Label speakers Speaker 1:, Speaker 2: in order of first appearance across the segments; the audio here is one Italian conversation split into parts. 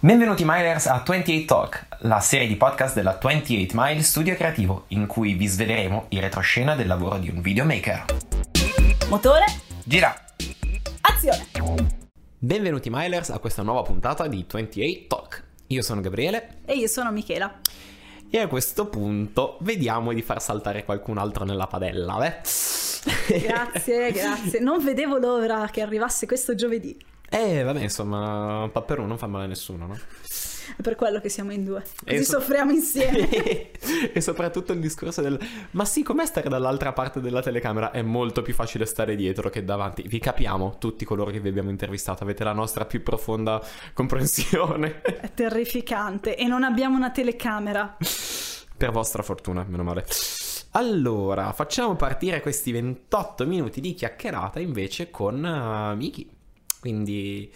Speaker 1: Benvenuti Milers a 28 Talk, la serie di podcast della 28 Mile Studio Creativo, in cui vi sveleremo il retroscena del lavoro di un videomaker.
Speaker 2: Motore,
Speaker 1: Gira!
Speaker 2: azione!
Speaker 1: Benvenuti Milers a questa nuova puntata di 28 Talk. Io sono Gabriele
Speaker 2: E io sono Michela.
Speaker 1: e a questo punto vediamo di far saltare qualcun altro nella padella, eh?
Speaker 2: Grazie, grazie. Non vedevo l'ora che arrivasse questo giovedì.
Speaker 1: Eh, vabbè, insomma, un papero non fa male a nessuno, no?
Speaker 2: È per quello che siamo in due. Così
Speaker 1: so-
Speaker 2: soffriamo insieme.
Speaker 1: e soprattutto il discorso del ma sì, com'è stare dall'altra parte della telecamera? È molto più facile stare dietro che davanti. Vi capiamo, tutti coloro che vi abbiamo intervistato, avete la nostra più profonda comprensione.
Speaker 2: È terrificante. E non abbiamo una telecamera.
Speaker 1: per vostra fortuna, meno male. Allora, facciamo partire questi 28 minuti di chiacchierata invece con uh, Miki. Quindi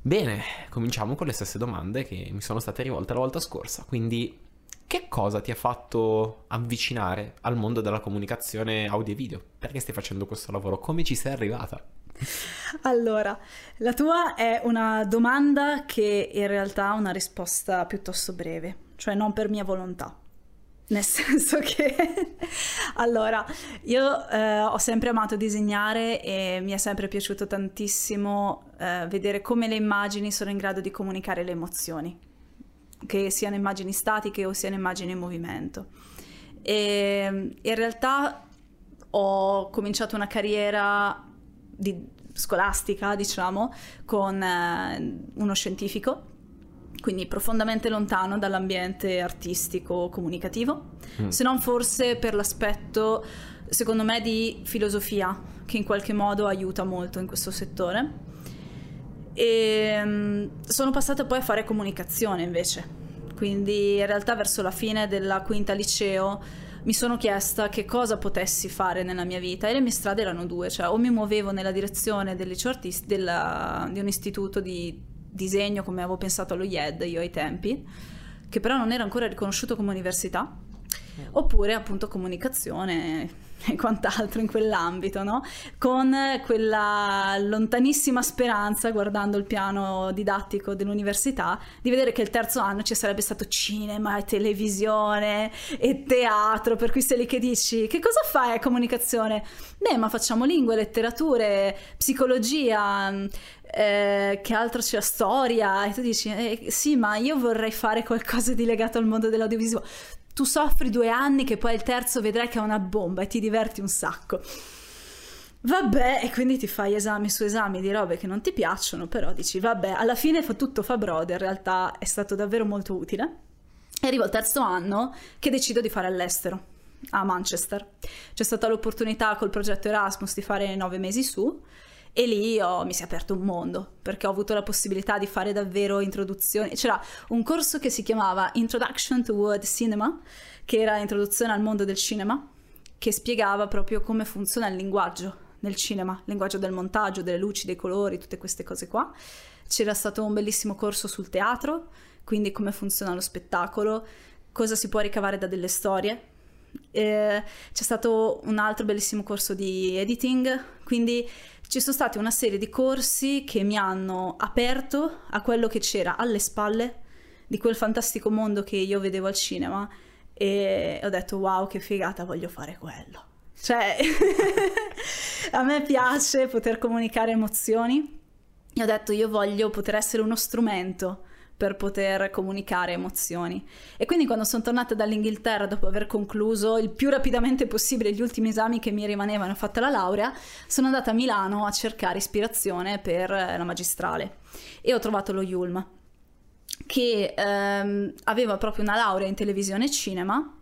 Speaker 1: bene, cominciamo con le stesse domande che mi sono state rivolte la volta scorsa. Quindi che cosa ti ha fatto avvicinare al mondo della comunicazione audio e video? Perché stai facendo questo lavoro? Come ci sei arrivata?
Speaker 2: Allora, la tua è una domanda che in realtà ha una risposta piuttosto breve, cioè non per mia volontà. Nel senso che, allora, io eh, ho sempre amato disegnare e mi è sempre piaciuto tantissimo eh, vedere come le immagini sono in grado di comunicare le emozioni, che siano immagini statiche o siano immagini in movimento. E in realtà ho cominciato una carriera di- scolastica, diciamo, con eh, uno scientifico, quindi profondamente lontano dall'ambiente artistico comunicativo,
Speaker 1: Mm.
Speaker 2: se non forse per l'aspetto, secondo me, di filosofia, che in qualche modo aiuta molto in questo settore. E mm, sono passata poi a fare comunicazione invece. Quindi in realtà verso la fine della quinta liceo mi sono chiesta che cosa potessi fare nella mia vita e le mie strade erano due, cioè o mi muovevo nella direzione del liceo artisti- della- di un istituto di disegno come avevo pensato allo IED io ai tempi, che però non era ancora riconosciuto come università, oppure appunto comunicazione e quant'altro in quell'ambito, no? Con quella lontanissima speranza, guardando il piano didattico dell'università, di vedere che il terzo anno ci sarebbe stato cinema e televisione e teatro, per cui sei lì che dici che cosa fai a comunicazione? Beh, ma facciamo lingue, letterature, psicologia, eh, che altro c'è storia e tu dici eh, sì ma io vorrei fare qualcosa di legato al mondo dell'audiovisivo. Tu soffri due anni che poi il terzo vedrai che è una bomba e ti diverti un sacco. Vabbè e quindi ti fai esami su esami di robe che non ti piacciono però dici vabbè alla fine fa tutto fa brodo in realtà è stato davvero molto utile. E arrivo al terzo anno che decido di fare all'estero a Manchester. C'è stata l'opportunità col progetto Erasmus di fare nove mesi su e lì ho- mi si è aperto un mondo perché ho avuto la possibilità di fare davvero introduzioni. C'era un corso che si chiamava Introduction to World Cinema, che era introduzione al mondo del cinema, che spiegava proprio come funziona il linguaggio nel cinema, il linguaggio del montaggio, delle luci, dei colori, tutte queste cose qua. C'era stato un bellissimo corso sul teatro, quindi come funziona lo spettacolo, cosa si può ricavare da delle storie, eh, c'è stato un altro bellissimo corso di editing, quindi ci sono stati una serie di corsi che mi hanno aperto a quello che c'era alle spalle di quel fantastico mondo che io vedevo al cinema e ho detto wow che figata voglio fare quello. Cioè a me piace poter comunicare emozioni e ho detto io voglio poter essere uno strumento per poter comunicare emozioni. E quindi quando sono tornata dall'Inghilterra dopo aver concluso il più rapidamente possibile gli ultimi esami che mi rimanevano fatta la laurea, sono andata a Milano a cercare ispirazione per eh, la magistrale e ho trovato lo Yulm che ehm, aveva proprio una laurea in televisione e cinema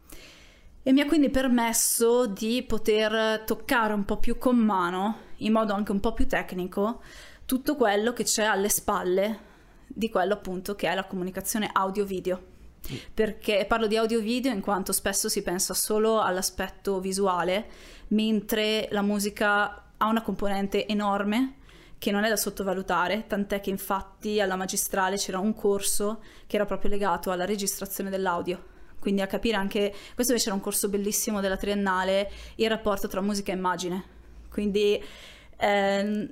Speaker 2: e mi ha quindi permesso di poter toccare un po' più con mano, in modo anche un po' più tecnico, tutto quello che c'è alle spalle di quello appunto che è la comunicazione audio-video. Perché parlo di audio-video in quanto spesso si pensa solo all'aspetto visuale, mentre la musica ha una componente enorme che non è da sottovalutare, tant'è che infatti alla magistrale c'era un corso che era proprio legato alla registrazione dell'audio. Quindi a capire anche, questo invece era un corso bellissimo della triennale, il rapporto tra musica e immagine. Quindi ehm,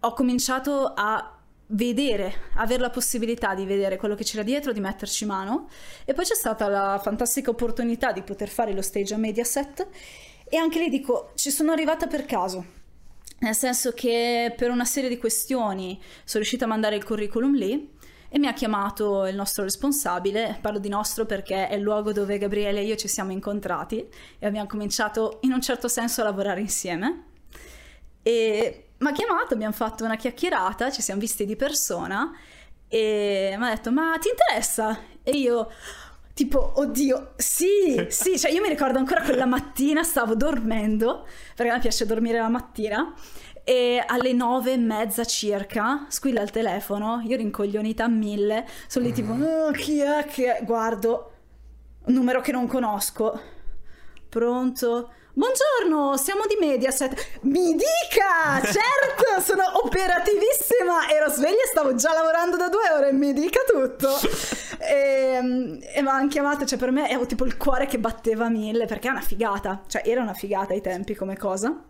Speaker 2: ho cominciato a vedere, avere la possibilità di vedere quello che c'era dietro, di metterci mano. E poi c'è stata la fantastica opportunità di poter fare lo stage a Mediaset. E anche lì dico, ci sono arrivata per caso. Nel senso che per una serie di questioni sono riuscita a mandare il curriculum lì e mi ha chiamato il nostro responsabile, parlo di nostro perché è il luogo dove Gabriele e io ci siamo incontrati e abbiamo cominciato in un certo senso a lavorare insieme. E mi ha chiamato, abbiamo fatto una chiacchierata, ci siamo visti di persona e mi ha detto ma ti interessa? E io tipo oddio sì sì. Cioè io mi ricordo ancora quella mattina stavo dormendo perché a me piace dormire la mattina e alle nove e mezza circa squilla il telefono io rincoglionita a mille sono lì tipo oh, chi è che guardo un numero che non conosco pronto Buongiorno, siamo di Mediaset. Mi dica! Certo, sono operativissima. Ero sveglia e stavo già lavorando da due ore. Mi dica tutto. E, e mi hanno chiamato, cioè per me avevo tipo il cuore che batteva mille perché è una figata. Cioè era una figata ai tempi come cosa.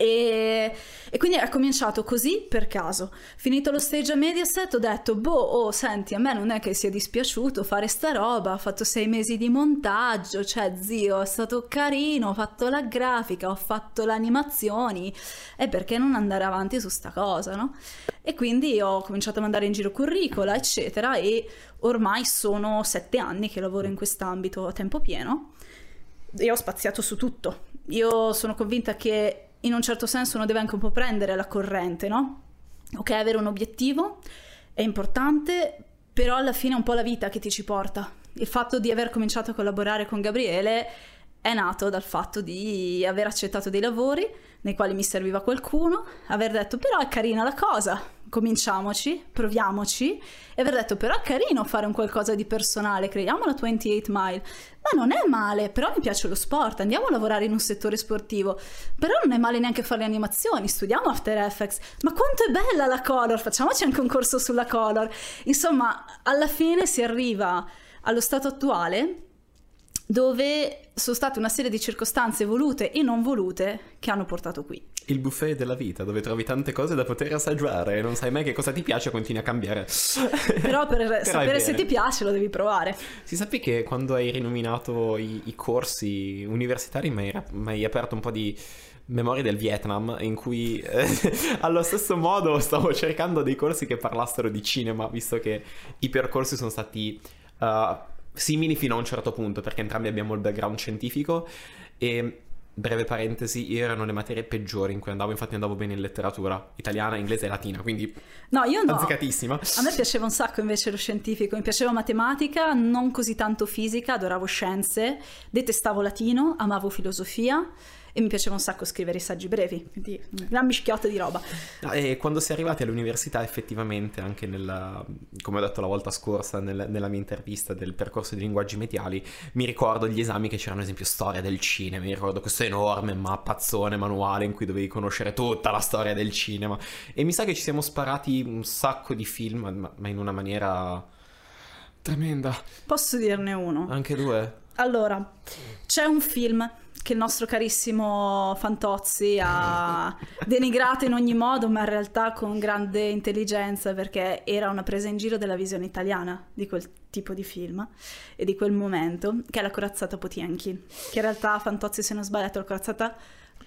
Speaker 2: E, e, quindi è cominciato così per caso. Finito lo stage a Mediaset ho detto, boh, oh, senti, a me non è che sia dispiaciuto fare sta roba, ho fatto sei mesi di montaggio, cioè zio, è stato carino, ho fatto la grafica, ho fatto le animazioni, e perché non andare avanti su sta cosa, no? E quindi ho cominciato a mandare in giro curricula, eccetera, e ormai sono sette anni che lavoro in quest'ambito a tempo pieno e ho spaziato su tutto. Io sono convinta che in un certo senso uno deve anche un po' prendere la corrente, no? Ok, avere un obiettivo è importante, però alla fine è un po' la vita che ti ci porta. Il fatto di aver cominciato a collaborare con Gabriele è nato dal fatto di aver accettato dei lavori nei quali mi serviva qualcuno, aver detto però è carina la cosa, cominciamoci, proviamoci. E aver detto però è carino fare un qualcosa di personale, creiamo la 28 Mile, ma non è male, però mi piace lo sport, andiamo a lavorare in un settore sportivo, però non è male neanche fare le animazioni, studiamo After Effects, ma quanto è bella la color, facciamoci anche un corso sulla color, insomma alla fine si arriva allo stato attuale dove sono state una serie di circostanze volute e non volute che hanno portato qui.
Speaker 1: Il buffet della vita, dove trovi tante cose da poter assaggiare e non sai mai che cosa ti piace, continui a cambiare.
Speaker 2: Però per Però sapere se ti piace lo devi provare.
Speaker 1: Si sappi che quando hai rinominato i, i corsi universitari mi hai, mi hai aperto un po' di memorie del Vietnam in cui eh, allo stesso modo stavo cercando dei corsi che parlassero di cinema, visto che i percorsi sono stati... Uh, simili fino a un certo punto, perché entrambi abbiamo il background scientifico e breve parentesi, erano le materie peggiori in cui andavo, infatti andavo bene in letteratura italiana, inglese e latina, quindi
Speaker 2: no, io no.
Speaker 1: azzeccatissima.
Speaker 2: A me piaceva un sacco invece lo scientifico, mi piaceva matematica, non così tanto fisica, adoravo scienze, detestavo latino, amavo filosofia e mi piaceva un sacco scrivere i saggi brevi, quindi una mischiota di roba.
Speaker 1: E quando si è arrivati all'università effettivamente, anche nella, come ho detto la volta scorsa nel, nella mia intervista del percorso di linguaggi mediali, mi ricordo gli esami che c'erano ad esempio storia del cinema, mi ricordo questo enorme mappazzone manuale in cui dovevi conoscere tutta la storia del cinema e mi sa che ci siamo sparati un sacco di film, ma in una maniera tremenda.
Speaker 2: Posso dirne uno?
Speaker 1: Anche due?
Speaker 2: Allora, c'è un film che il nostro carissimo Fantozzi ha denigrato in ogni modo, ma in realtà con grande intelligenza, perché era una presa in giro della visione italiana di quel tipo di film e di quel momento, che è la corazzata Potienkin, che in realtà Fantozzi, se non sbagliato, la corazzata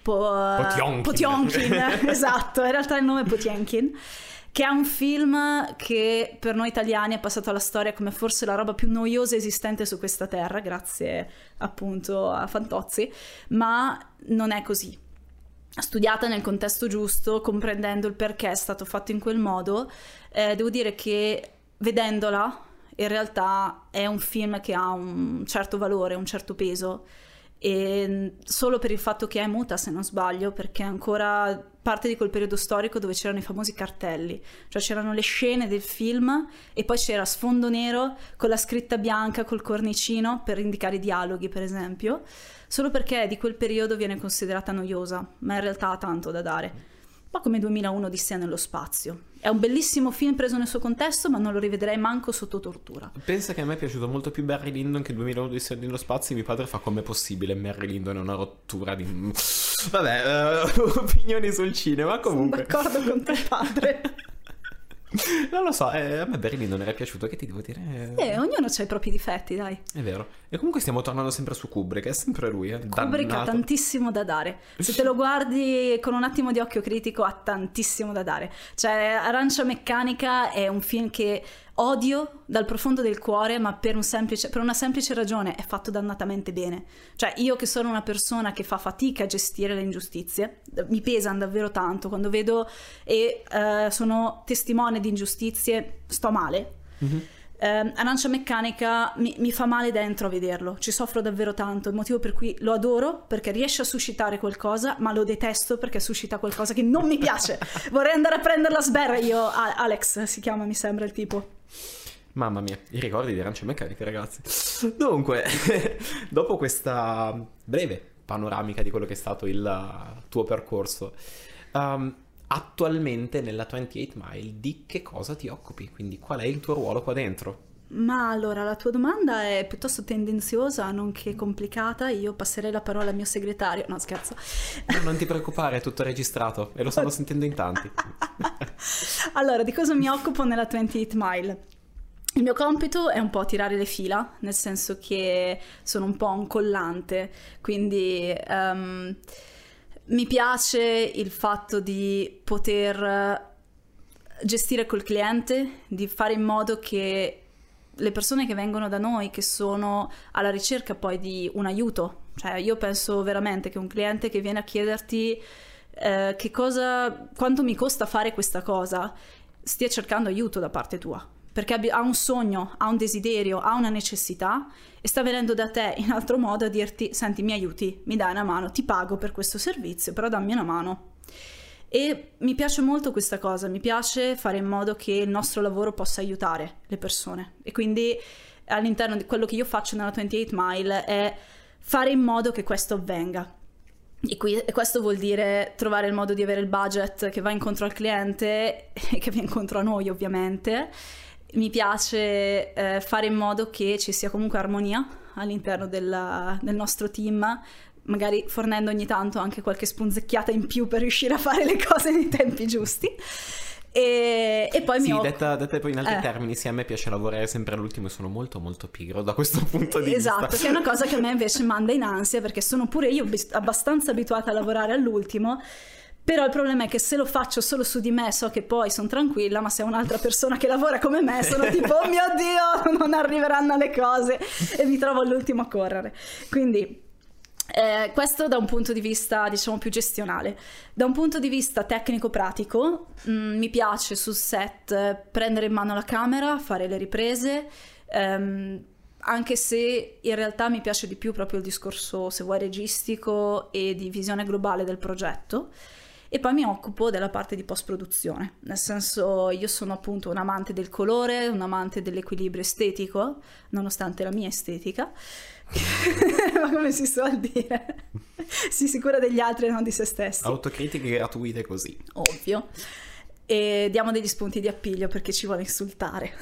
Speaker 2: po-
Speaker 1: Potionkin.
Speaker 2: Potionkin esatto, in realtà il nome è Potienkin che è un film che per noi italiani è passato alla storia come forse la roba più noiosa esistente su questa terra, grazie appunto a Fantozzi, ma non è così. Studiata nel contesto giusto, comprendendo il perché è stato fatto in quel modo, eh, devo dire che vedendola in realtà è un film che ha un certo valore, un certo peso e solo per il fatto che è muta se non sbaglio perché ancora parte di quel periodo storico dove c'erano i famosi cartelli. Cioè c'erano le scene del film e poi c'era sfondo nero con la scritta bianca col cornicino per indicare i dialoghi per esempio. Solo perché di quel periodo viene considerata noiosa ma in realtà ha tanto da dare. Po' come 2001 Odissea nello spazio. È un bellissimo film preso nel suo contesto, ma non lo rivedrei manco sotto tortura.
Speaker 1: Pensa che a me è piaciuto molto più Barry Lyndon che 2001 Odissea nello spazio. Mio padre fa come possibile. Barry Lyndon è una rottura di. Vabbè, uh, opinioni sul cinema. Comunque,
Speaker 2: Sono d'accordo con tuo padre.
Speaker 1: Non lo so, eh, a me Berlino non era piaciuto, che ti devo dire?
Speaker 2: Eh, ognuno ha i propri difetti, dai.
Speaker 1: È vero. E comunque stiamo tornando sempre su Kubrick, è sempre lui, eh.
Speaker 2: Kubrick ha
Speaker 1: dannato.
Speaker 2: tantissimo da dare. Se te lo guardi con un attimo di occhio critico, ha tantissimo da dare. Cioè, Arancia Meccanica è un film che odio dal profondo del cuore, ma per, un semplice- per una semplice ragione è fatto dannatamente bene. Cioè, io che sono una persona che fa fatica a gestire le ingiustizie, mi pesano davvero tanto quando vedo e eh, sono testimone di ingiustizie, sto male.
Speaker 1: Mhm.
Speaker 2: Eh, Arancia Meccanica mi, mi fa male dentro a vederlo, ci soffro davvero tanto, il motivo per cui lo adoro perché riesce a suscitare qualcosa, ma lo detesto perché suscita qualcosa che non mi piace. Vorrei andare a prendere la sberra io, Alex si chiama, mi sembra il tipo.
Speaker 1: Mamma mia, i ricordi di Arancia Meccanica, ragazzi. Dunque, dopo questa breve panoramica di quello che è stato il tuo percorso, um, attualmente nella 28 Mile di che cosa ti occupi? Quindi qual è il tuo ruolo qua dentro?
Speaker 2: Ma allora, la tua domanda è piuttosto tendenziosa, nonché complicata. Io passerei la parola al mio segretario. No, scherzo.
Speaker 1: No, non ti preoccupare, è tutto registrato e lo stanno sentendo in tanti.
Speaker 2: allora, di cosa mi occupo nella 28 Mile? Il mio compito è un po' tirare le fila, nel senso che sono un po' un collante, quindi ehm, mi piace il fatto di poter gestire col cliente, di fare in modo che le persone che vengono da noi, che sono alla ricerca poi di un aiuto, cioè io penso veramente che un cliente che viene a chiederti eh, che cosa, quanto mi costa fare questa cosa, stia cercando aiuto da parte tua perché ha un sogno, ha un desiderio, ha una necessità e sta venendo da te in altro modo a dirti senti mi aiuti, mi dai una mano, ti pago per questo servizio, però dammi una mano. E mi piace molto questa cosa, mi piace fare in modo che il nostro lavoro possa aiutare le persone e quindi all'interno di quello che io faccio nella 28 Mile è fare in modo che questo avvenga. E, qui, e, questo vuol dire trovare il modo di avere il budget che va incontro al cliente e che va incontro a noi ovviamente mi piace eh, fare in modo che ci sia comunque armonia all'interno della, del nostro team, magari fornendo ogni tanto anche qualche spunzecchiata in più per riuscire a fare le cose nei tempi giusti. E, e poi
Speaker 1: sì,
Speaker 2: mi ho...
Speaker 1: detta, detta poi in altri
Speaker 2: Eh.
Speaker 1: termini, sì, a me piace lavorare sempre all'ultimo e sono molto molto pigro da questo punto di
Speaker 2: Esatto,
Speaker 1: vista.
Speaker 2: che è una cosa che a me invece manda in ansia perché sono pure io abbastanza abituata a lavorare all'ultimo. Però il problema è che se lo faccio solo su di me so che poi sono tranquilla, ma se è un'altra persona che lavora come me sono tipo, oh mio Dio, non arriveranno le cose e mi trovo all'ultimo a correre. Quindi eh, questo da un punto di vista, diciamo, più gestionale. Da un punto di vista tecnico-pratico, mh, mi piace sul set eh, prendere in mano la camera, fare le riprese, ehm, anche se in realtà mi piace di più proprio il discorso, se vuoi, registico e di visione globale del progetto. E poi mi occupo della parte di post-produzione, nel senso io sono appunto un amante del colore, un amante dell'equilibrio estetico, nonostante la mia estetica, ma come si suol dire, si sicura degli altri e non di se stessi,
Speaker 1: Autocritiche gratuite così.
Speaker 2: ovvio. E diamo degli spunti di appiglio perché ci vuole insultare.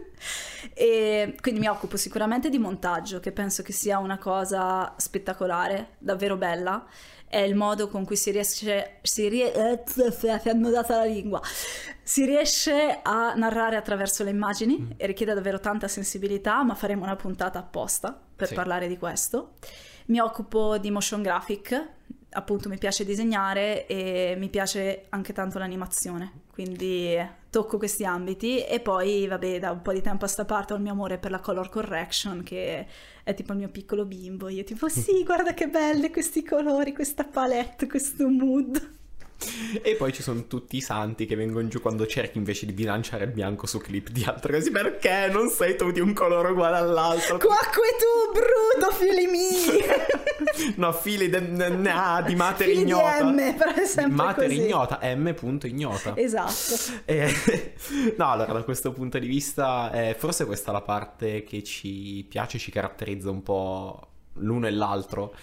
Speaker 2: e quindi mi occupo sicuramente di montaggio, che penso che sia una cosa spettacolare, davvero bella. È il modo con cui si riesce. Si rie- eh, si è annodata la lingua. Si riesce a narrare attraverso le immagini e richiede davvero tanta sensibilità, ma faremo una puntata apposta per
Speaker 1: Sì.
Speaker 2: parlare di questo. Mi occupo di motion graphic, appunto mi piace disegnare e mi piace anche tanto l'animazione, quindi tocco questi ambiti e poi vabbè da un po' di tempo a sta parte ho il mio amore per la color correction che è tipo il mio piccolo bimbo, io tipo sì guarda che belle questi colori, questa palette, questo mood.
Speaker 1: E poi ci sono tutti i santi che vengono giù quando cerchi invece di bilanciare il bianco su clip di altre cose. Perché non sei tu di un colore uguale all'altro?
Speaker 2: Quacque tu bruto figli miei!
Speaker 1: No, fili de- ne ha di mater
Speaker 2: Figli di
Speaker 1: ignota.
Speaker 2: M, però è sempre
Speaker 1: Mater
Speaker 2: così.
Speaker 1: ignota, M punto ignota.
Speaker 2: Esatto.
Speaker 1: Eh, no, allora da questo punto di vista, eh, forse questa è la parte che ci piace, ci caratterizza un po' l'uno e l'altro,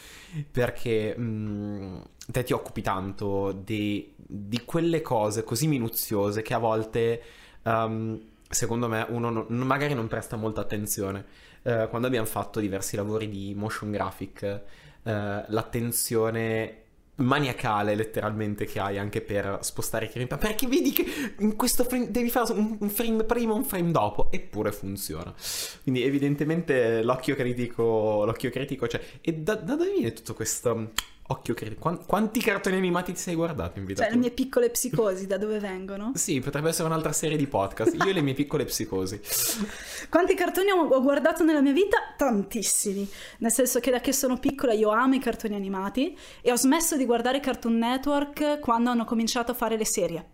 Speaker 1: perché mh, te ti occupi tanto di, di quelle cose così minuziose che a volte, um, secondo me, uno non- magari non presta molta attenzione. Eh, quando abbiamo fatto diversi lavori di motion graphic, eh, l'attenzione maniacale letteralmente che hai anche per spostare i frame perché vedi che in questo frame devi fare un, frame prima un frame dopo eppure funziona. Quindi evidentemente l'occhio critico l'occhio critico c'è. E da, da dove viene tutto questo Occhio critico. Quanti cartoni animati ti sei guardato in vita?
Speaker 2: Cioè, le mie piccole psicosi, da dove vengono?
Speaker 1: Sì, potrebbe essere un'altra serie di podcast. Io e le mie piccole psicosi.
Speaker 2: Quanti cartoni ho guardato nella mia vita? Tantissimi. Nel senso che da che sono piccola io amo i cartoni animati e ho smesso di guardare Cartoon Network quando hanno cominciato a fare le serie.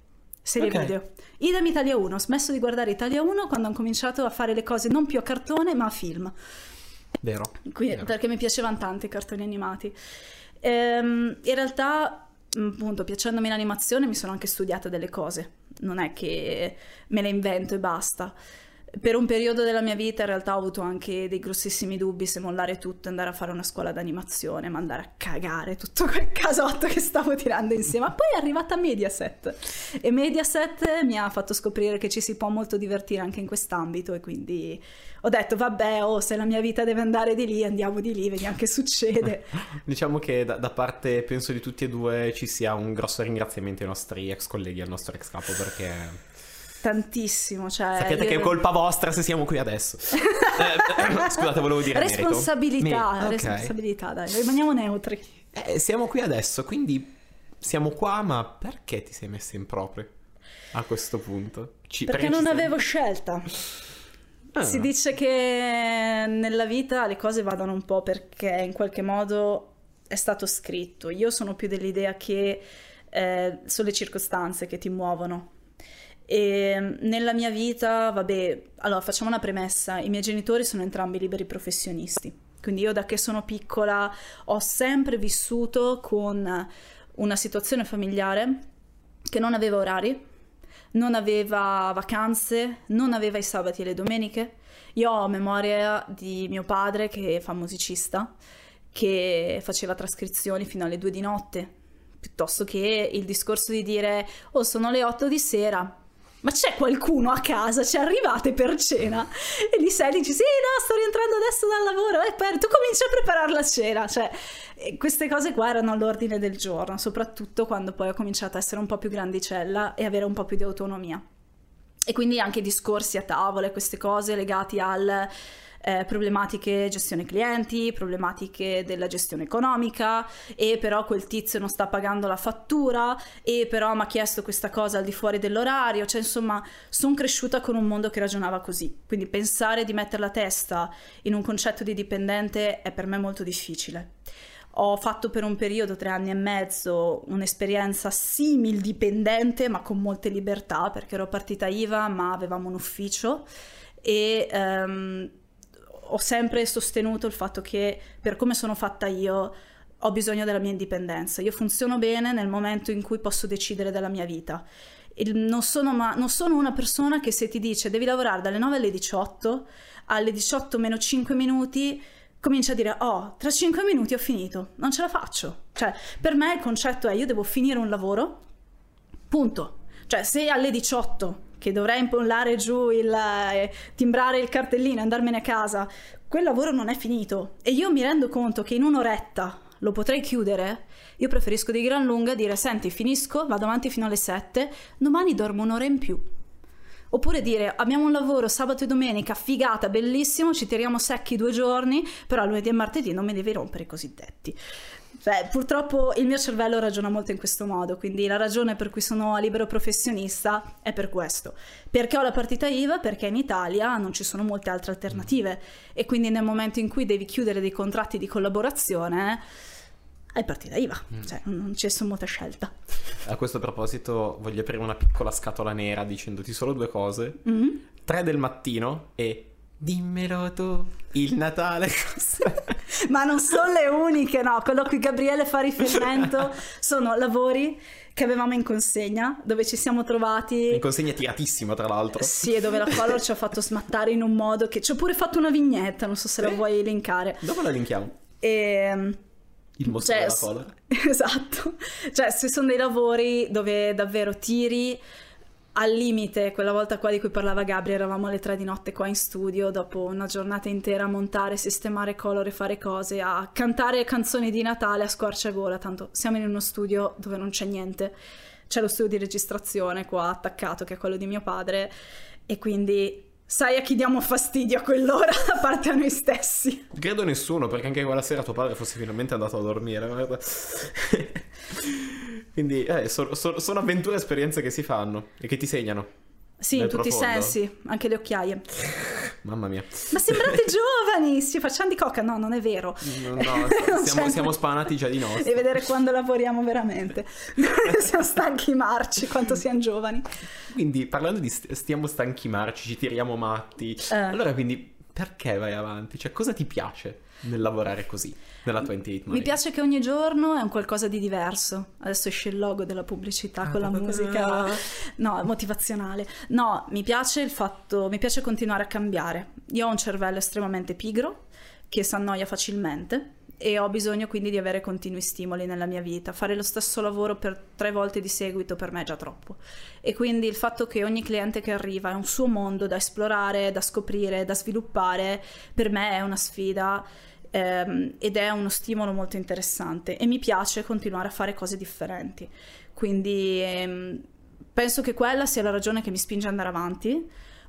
Speaker 2: Serie okay. video. Idem Italia 1. Ho smesso di guardare Italia 1 quando hanno cominciato a fare le cose non più a cartone ma a film.
Speaker 1: Vero.
Speaker 2: Quindi,
Speaker 1: Vero.
Speaker 2: Perché mi piacevano tanto i cartoni animati. Ehm, in realtà, mm, appunto, piacendomi l'animazione mi sono anche studiata delle cose, non è che me le invento e basta. Per un periodo della mia vita in realtà ho avuto anche dei grossissimi dubbi se mollare tutto andare a fare una scuola d'animazione, ma andare a cagare tutto quel casotto che stavo tirando insieme. Ma poi è arrivata Mediaset e Mediaset mi ha fatto scoprire che ci si può molto divertire anche in quest'ambito e quindi ho detto vabbè, oh, se la mia vita deve andare di lì, andiamo di lì, vediamo che succede.
Speaker 1: diciamo che da, da, parte, penso di tutti e due, ci sia un grosso ringraziamento ai nostri ex colleghi, al nostro ex capo perché
Speaker 2: tantissimo. Cioè,
Speaker 1: Sapete io... che è colpa vostra se siamo qui adesso. eh, scusate, volevo dire
Speaker 2: responsabilità. Me... Okay. Responsabilità, dai, rimaniamo neutri.
Speaker 1: Eh, siamo qui adesso, quindi siamo qua, ma perché ti sei messa in proprio a questo punto?
Speaker 2: Ci... Perché, perché non avevo scelta. Ah. Si dice che nella vita le cose vadano un po' perché in qualche modo è stato scritto. Io sono più dell'idea che eh, sono le circostanze che ti muovono e nella mia vita, vabbè, allora facciamo una premessa, i miei genitori sono entrambi liberi professionisti, quindi io da che sono piccola ho sempre vissuto con una situazione familiare che non aveva orari, non aveva vacanze, non aveva i sabati e le domeniche. Io ho memoria di mio padre che fa musicista, che faceva trascrizioni fino alle due di notte, piuttosto che il discorso di dire oh sono le otto di sera, ma c'è qualcuno a casa, ci arrivate per cena? E lì sei e dici, sì, no, sto rientrando adesso dal lavoro, e poi tu cominci a preparare la cena, cioè queste cose qua erano all'ordine del giorno, soprattutto quando poi ho cominciato a essere un po' più grandicella e avere un po' più di autonomia. E quindi anche discorsi a tavola, queste cose legati al eh, problematiche gestione clienti, problematiche della gestione economica e però quel tizio non sta pagando la fattura e però mi ha chiesto questa cosa al di fuori dell'orario, cioè insomma sono cresciuta con un mondo che ragionava così, quindi pensare di mettere la testa in un concetto di dipendente è per me molto difficile. Ho fatto per un periodo, tre anni e mezzo, un'esperienza simil dipendente ma con molte libertà perché ero partita IVA ma avevamo un ufficio e um, ho sempre sostenuto il fatto che per come sono fatta io ho bisogno della mia indipendenza. Io funziono bene nel momento in cui posso decidere della mia vita. Non sono, ma, non sono, una persona che se ti dice devi lavorare dalle 9 alle 18, alle 18 meno 5 minuti comincia a dire oh, tra 5 minuti ho finito, non ce la faccio. Cioè, per me il concetto è io devo finire un lavoro, punto. Cioè, se alle 18 che dovrei impollare giù il eh, timbrare il cartellino e andarmene a casa, quel lavoro non è finito e io mi rendo conto che in un'oretta lo potrei chiudere, io preferisco di gran lunga dire senti finisco, vado avanti fino alle 7, domani dormo un'ora in più. Oppure dire abbiamo un lavoro sabato e domenica, figata, bellissimo, ci tiriamo secchi due giorni, però lunedì e martedì non mi devi rompere i cosiddetti. Cioè, purtroppo il mio cervello ragiona molto in questo modo, quindi la ragione per cui sono libero professionista è per questo. Perché ho la partita IVA? Perché in Italia non ci sono molte altre alternative e quindi nel momento in cui devi chiudere dei contratti di collaborazione hai partita IVA, mm. cioè non c'è molta scelta.
Speaker 1: A questo proposito voglio aprire una piccola scatola nera dicendoti solo due cose. Mm-hmm. 3 del mattino e Dimmelo tu, il Natale
Speaker 2: Ma non sono le uniche, no, quello a cui Gabriele fa riferimento sono lavori che avevamo in consegna, dove ci siamo trovati...
Speaker 1: In consegna tiratissima, tra l'altro.
Speaker 2: Sì, e dove la Color ci ha fatto smattare in un modo che... Ci ho pure fatto una vignetta, non so se la vuoi linkare.
Speaker 1: Dove la linkiamo?
Speaker 2: E... Ehm,
Speaker 1: il mostro cioè, della Color.
Speaker 2: Esatto. Cioè, ci sono dei lavori dove davvero tiri al limite, quella volta qua di cui parlava Gabri, eravamo alle tre di notte qua in studio, dopo una giornata intera a montare, sistemare colore, fare cose, a cantare canzoni di Natale a squarciagola, tanto siamo in uno studio dove non c'è niente, c'è lo studio di registrazione qua attaccato che è quello di mio padre e quindi sai a chi diamo fastidio a quell'ora, a parte a noi stessi.
Speaker 1: Credo nessuno, perché anche quella sera tuo padre fosse finalmente andato a dormire. Quindi eh, so, so, sono avventure e esperienze che si fanno e che ti segnano.
Speaker 2: Sì, in tutti profondo. i sensi, anche le occhiaie.
Speaker 1: Mamma mia.
Speaker 2: Ma sembrate giovani, ci facciamo di coca? No, non è vero.
Speaker 1: No, no siamo, siamo, spanati già di nostro.
Speaker 2: E vedere quando lavoriamo veramente. siamo stanchi marci, quanto siamo giovani.
Speaker 1: Quindi, parlando di st- stiamo stanchi marci, ci tiriamo matti. Eh. Allora, quindi, perché vai avanti? Cioè, cosa ti piace? nel lavorare così, nella 28
Speaker 2: Mi piace che ogni giorno è un qualcosa di diverso. Adesso esce il logo della pubblicità ah, con la musica no, motivazionale. No, mi piace il fatto, mi piace continuare a cambiare. Io ho un cervello estremamente pigro che si annoia facilmente e ho bisogno quindi di avere continui stimoli nella mia vita. Fare lo stesso lavoro per tre volte di seguito per me è già troppo. E quindi il fatto che ogni cliente che arriva è un suo mondo da esplorare, da scoprire, da sviluppare, per me è una sfida ehm, ed è uno stimolo molto interessante e mi piace continuare a fare cose differenti. Quindi ehm, penso che quella sia la ragione che mi spinge ad andare avanti,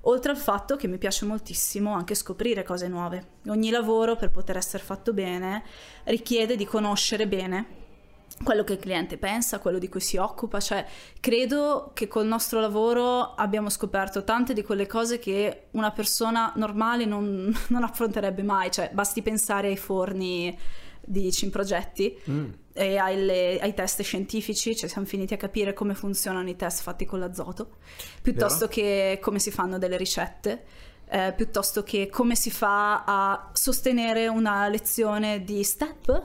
Speaker 2: oltre al fatto che mi piace moltissimo anche scoprire cose nuove. Ogni lavoro per poter essere fatto bene richiede di conoscere bene quello che il cliente pensa, quello di cui si occupa, cioè credo che col nostro lavoro abbiamo scoperto tante di quelle cose che una persona normale non, non affronterebbe mai, cioè basti pensare ai forni di Cimprogetti mm. E ai, ai, test scientifici, cioè siamo finiti a capire come funzionano i test fatti con l'azoto, piuttosto Vero? che come si fanno delle ricette. Eh, piuttosto che come si fa a sostenere una lezione di step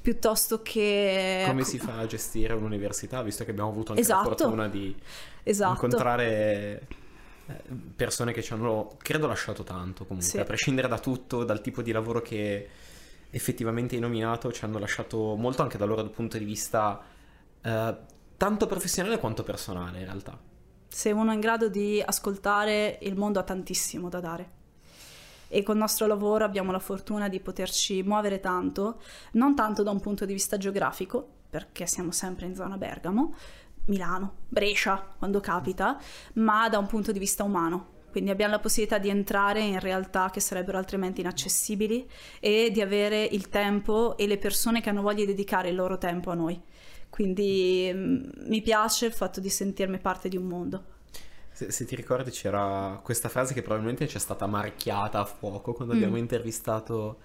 Speaker 2: piuttosto che...
Speaker 1: Come si fa a gestire un'università, visto che abbiamo avuto anche esatto. la fortuna di esatto. incontrare eh, persone che ci hanno, credo, lasciato tanto comunque, sì. a prescindere da tutto, dal tipo di lavoro che effettivamente hai nominato, ci hanno lasciato molto anche dal loro punto di vista eh, tanto professionale quanto personale in realtà.
Speaker 2: Se uno è in grado di ascoltare, il mondo ha tantissimo da dare e col nostro lavoro abbiamo la fortuna di poterci muovere tanto, non tanto da un punto di vista geografico, perché siamo sempre in zona Bergamo, Milano, Brescia, quando capita, ma da un punto di vista umano. Quindi abbiamo la possibilità di entrare in realtà che sarebbero altrimenti inaccessibili e di avere il tempo e le persone che hanno voglia di dedicare il loro tempo a noi. Quindi mh, mm, mi piace il fatto di sentirmi parte di un mondo.
Speaker 1: Se, se, ti ricordi c'era questa frase che probabilmente ci è stata marchiata a fuoco quando mm. abbiamo intervistato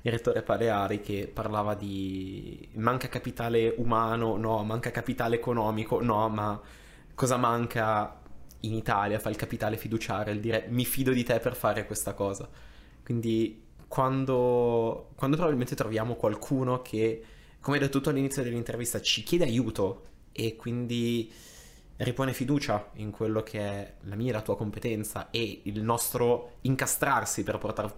Speaker 1: il rettore Paleari che parlava di manca capitale umano, no, manca capitale economico, no, ma cosa manca in Italia? Fa il capitale fiduciario, il dire mi fido di te per fare questa cosa. Quindi quando, quando probabilmente troviamo qualcuno che, come hai detto tu all'inizio dell'intervista, ci chiede aiuto e quindi ripone fiducia in quello che è la mia e la tua competenza e il nostro incastrarsi per portare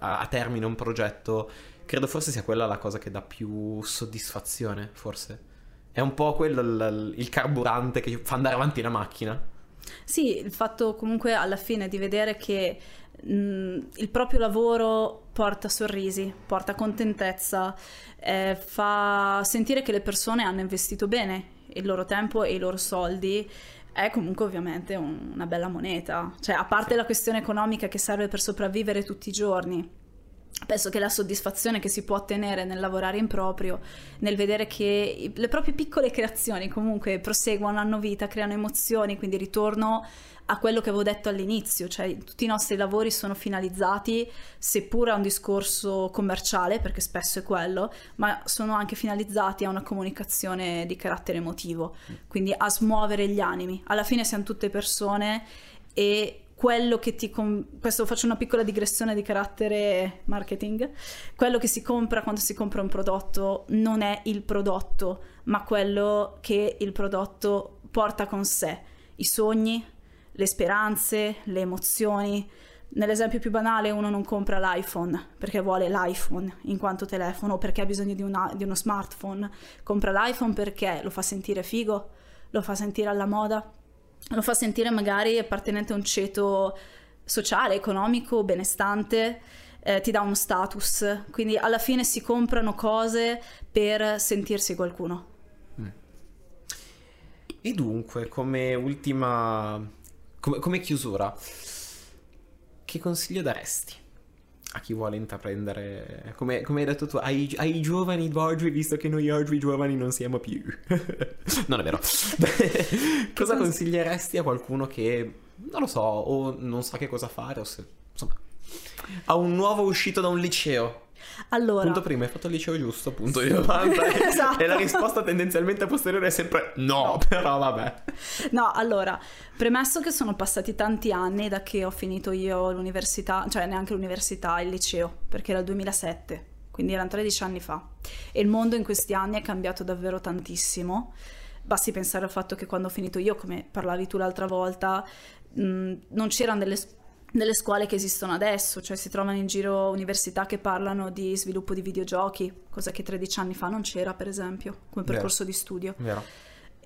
Speaker 1: a termine un progetto, credo forse sia quella la cosa che dà più soddisfazione, forse. È un po' quello il, il carburante che fa andare avanti la macchina.
Speaker 2: Sì, il fatto comunque alla fine di vedere che mh, il proprio lavoro porta sorrisi, porta contentezza, eh, fa sentire che le persone hanno investito bene il loro tempo e i loro soldi è comunque ovviamente un, una bella moneta. Cioè, a parte la questione economica che serve per sopravvivere tutti i giorni, penso che la soddisfazione che si può ottenere nel lavorare in proprio, nel vedere che le proprie piccole creazioni comunque proseguono, hanno vita, creano emozioni, quindi ritorno a quello che avevo detto all'inizio, cioè tutti i nostri lavori sono finalizzati, seppur a un discorso commerciale, perché spesso è quello, ma sono anche finalizzati a una comunicazione di carattere emotivo, quindi a smuovere gli animi. Alla fine siamo tutte persone e quello che ti com- questo faccio una piccola digressione di carattere marketing. Quello che si compra quando si compra un prodotto non è il prodotto ma quello che il prodotto porta con sé. I sogni le speranze, le emozioni. Nell'esempio più banale uno non compra l'iPhone perché vuole l'iPhone in quanto telefono o perché ha bisogno di, una, di uno smartphone, compra l'iPhone perché lo fa sentire figo, lo fa sentire alla moda, lo fa sentire magari appartenente a un ceto sociale, economico, benestante, eh, ti dà uno status, quindi alla fine si comprano cose per sentirsi qualcuno.
Speaker 1: E dunque, come ultima, come, come chiusura, che consiglio daresti a chi vuole intraprendere, come, come hai detto tu, ai, ai giovani d'oggi, visto che noi oggi giovani non siamo più? non è vero. cosa consiglieresti a qualcuno che, non lo so, o non sa che cosa fare, o se, insomma, ha un nuovo uscito da un liceo?
Speaker 2: Allora,
Speaker 1: Punto primo, hai fatto il liceo giusto, punto di domanda.
Speaker 2: Esatto.
Speaker 1: E la risposta tendenzialmente posteriore è sempre no, però vabbè.
Speaker 2: No, allora, premesso che sono passati tanti anni da che ho finito io l'università, cioè neanche l'università, il liceo, perché era il 2007, quindi erano 13 anni fa. E il mondo in questi anni è cambiato davvero tantissimo. Basti pensare al fatto che quando ho finito io, come parlavi tu l'altra volta, mh, non c'erano delle, delle scuole che esistono adesso, cioè si trovano in giro università che parlano di sviluppo di videogiochi, cosa che 13 anni fa non c'era, per esempio, come
Speaker 1: Vero.
Speaker 2: percorso di studio
Speaker 1: Vero.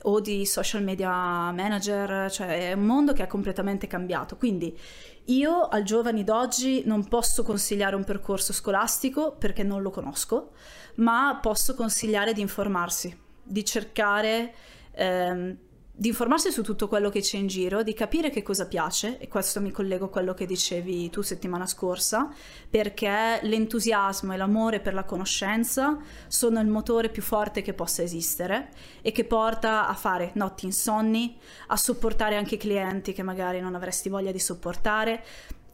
Speaker 2: o di social media manager, cioè è un mondo che è completamente cambiato. Quindi io al giovani d'oggi non posso consigliare un percorso scolastico perché non lo conosco, ma posso consigliare di informarsi, di cercare ehm, di informarsi su tutto quello che c'è in giro, di capire che cosa piace, e questo mi collego a quello che dicevi tu settimana scorsa, perché l'entusiasmo e l'amore per la conoscenza sono il motore più forte che possa esistere e che porta a fare notti insonni, a sopportare anche clienti che magari non avresti voglia di sopportare,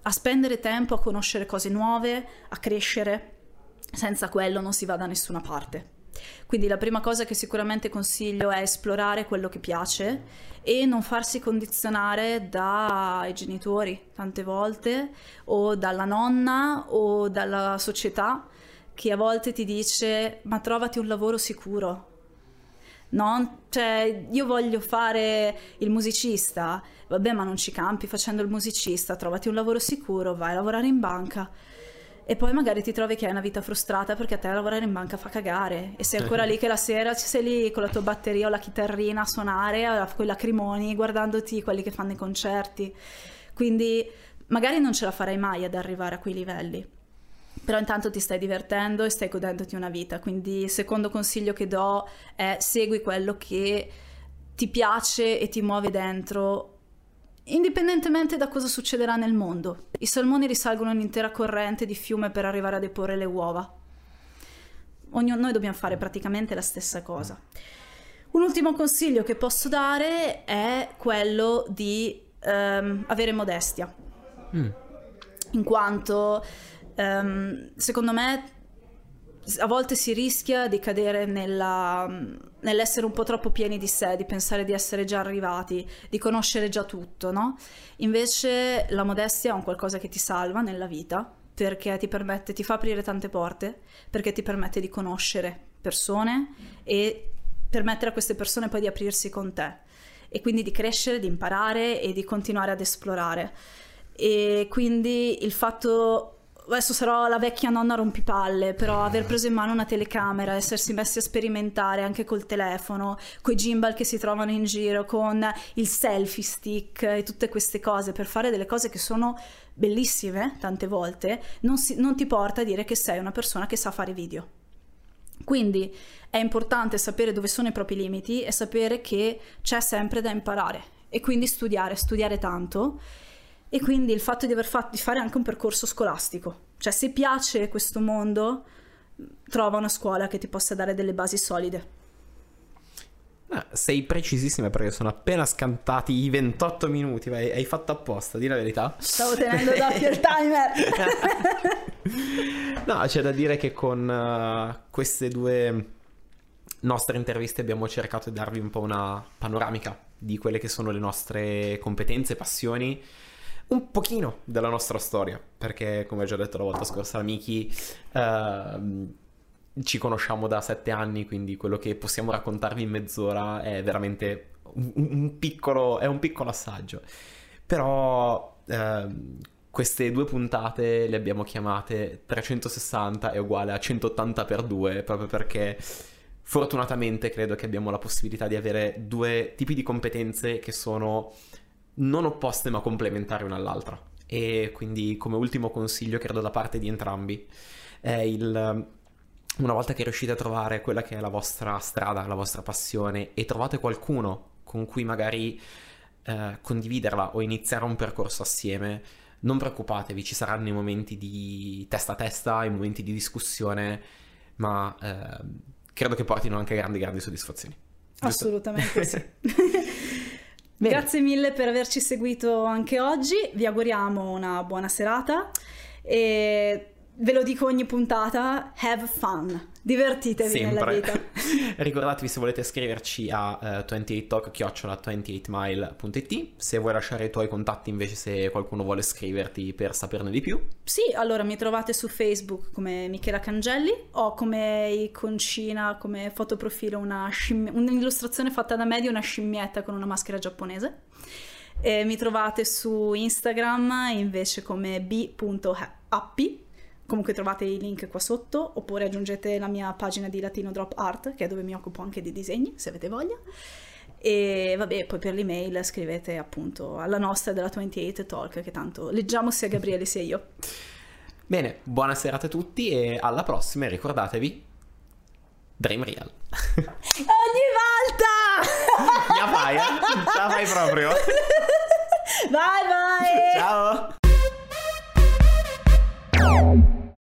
Speaker 2: a spendere tempo a conoscere cose nuove, a crescere. Senza quello non si va da nessuna parte. Quindi la prima cosa che sicuramente consiglio è esplorare quello che piace e non farsi condizionare dai genitori tante volte o dalla nonna o dalla società che a volte ti dice ma trovati un lavoro sicuro. No, cioè io voglio fare il musicista, vabbè ma non ci campi facendo il musicista, trovati un lavoro sicuro, vai a lavorare in banca e poi magari ti trovi che hai una vita frustrata perché a te lavorare in banca fa cagare. E sei ancora lì che la sera ci sei lì con la tua batteria o la chitarrina a suonare con i lacrimoni guardandoti quelli che fanno i concerti. Quindi magari non ce la farai mai ad arrivare a quei livelli. Però intanto ti stai divertendo e stai godendoti una vita. Quindi il secondo consiglio che do è segui quello che ti piace e ti muove dentro indipendentemente da cosa succederà nel mondo. I salmoni risalgono un'intera corrente di fiume per arrivare a deporre le uova. Ognuno, noi dobbiamo fare praticamente la stessa cosa. Un ultimo consiglio che posso dare è quello di ehm, avere modestia,
Speaker 1: Mm.
Speaker 2: in quanto ehm, secondo me a volte si rischia di cadere nella, nell'essere un po' troppo pieni di sé, di pensare di essere già arrivati, di conoscere già tutto, no? Invece la modestia è un qualcosa che ti salva nella vita perché ti permette, ti fa aprire tante porte, perché ti permette di conoscere persone e permettere a queste persone poi di aprirsi con te e quindi di crescere, di imparare e di continuare ad esplorare. E quindi il fatto adesso sarò la vecchia nonna rompipalle, però aver preso in mano una telecamera, essersi messi a sperimentare anche col telefono, coi gimbal che si trovano in giro, con il selfie stick e tutte queste cose per fare delle cose che sono bellissime tante volte, non, si- non ti porta a dire che sei una persona che sa fare video. Quindi è importante sapere dove sono i propri limiti e sapere che c'è sempre da imparare e quindi studiare, studiare tanto e quindi il fatto di aver fatto di fare anche un percorso scolastico. Cioè se piace questo mondo, trova una scuola che ti possa dare delle basi solide.
Speaker 1: Ah, sei precisissima perché sono appena scantati i 28 minuti. Vai, hai fatto apposta, di la verità.
Speaker 2: Stavo tenendo d'occhio il timer.
Speaker 1: no, c'è da dire che con uh, queste due nostre interviste abbiamo cercato di darvi un po' una panoramica di quelle che sono le nostre competenze, passioni, un pochino della nostra storia, perché come ho già detto la volta scorsa a Miki, uh, ci conosciamo da sette anni, quindi quello che possiamo raccontarvi in mezz'ora è veramente un, un piccolo, è un piccolo assaggio. Però uh, queste due puntate le abbiamo chiamate 360 è uguale a 180 per 2 proprio perché fortunatamente credo che abbiamo la possibilità di avere due tipi di competenze che sono non opposte ma complementari una all'altra. E quindi come ultimo consiglio, credo da parte di entrambi, è il una volta che riuscite a trovare quella che è la vostra strada, la vostra passione e trovate qualcuno con cui magari eh, condividerla o iniziare un percorso assieme, non preoccupatevi, ci saranno i momenti di testa a testa, i momenti di discussione, ma eh, credo che portino anche grandi, grandi soddisfazioni.
Speaker 2: Giusto? Assolutamente sì. Grazie mille per averci seguito anche oggi, vi auguriamo una buona serata e ve lo dico ogni puntata, have fun. Divertitevi Sempre. nella vita.
Speaker 1: Ricordatevi se volete scriverci a uh, 28talk-28mile.it se vuoi lasciare i tuoi contatti invece se qualcuno vuole scriverti per saperne di più.
Speaker 2: Sì, allora mi trovate su Facebook come Michela Cangelli ho come iconcina, come fotoprofilo una scimm- un'illustrazione fatta da me di una scimmietta con una maschera giapponese. E mi trovate su Instagram invece come b.happy Comunque trovate i link qua sotto oppure aggiungete la mia pagina di Latino Drop Art che è dove mi occupo anche di disegni se avete voglia. E vabbè, poi per l'email scrivete appunto alla nostra della 28 Talk che tanto leggiamo sia Gabriele sia io.
Speaker 1: Bene, buona serata a tutti e alla prossima e ricordatevi Dream Real.
Speaker 2: Ogni volta!
Speaker 1: Eh? Ce la fai proprio.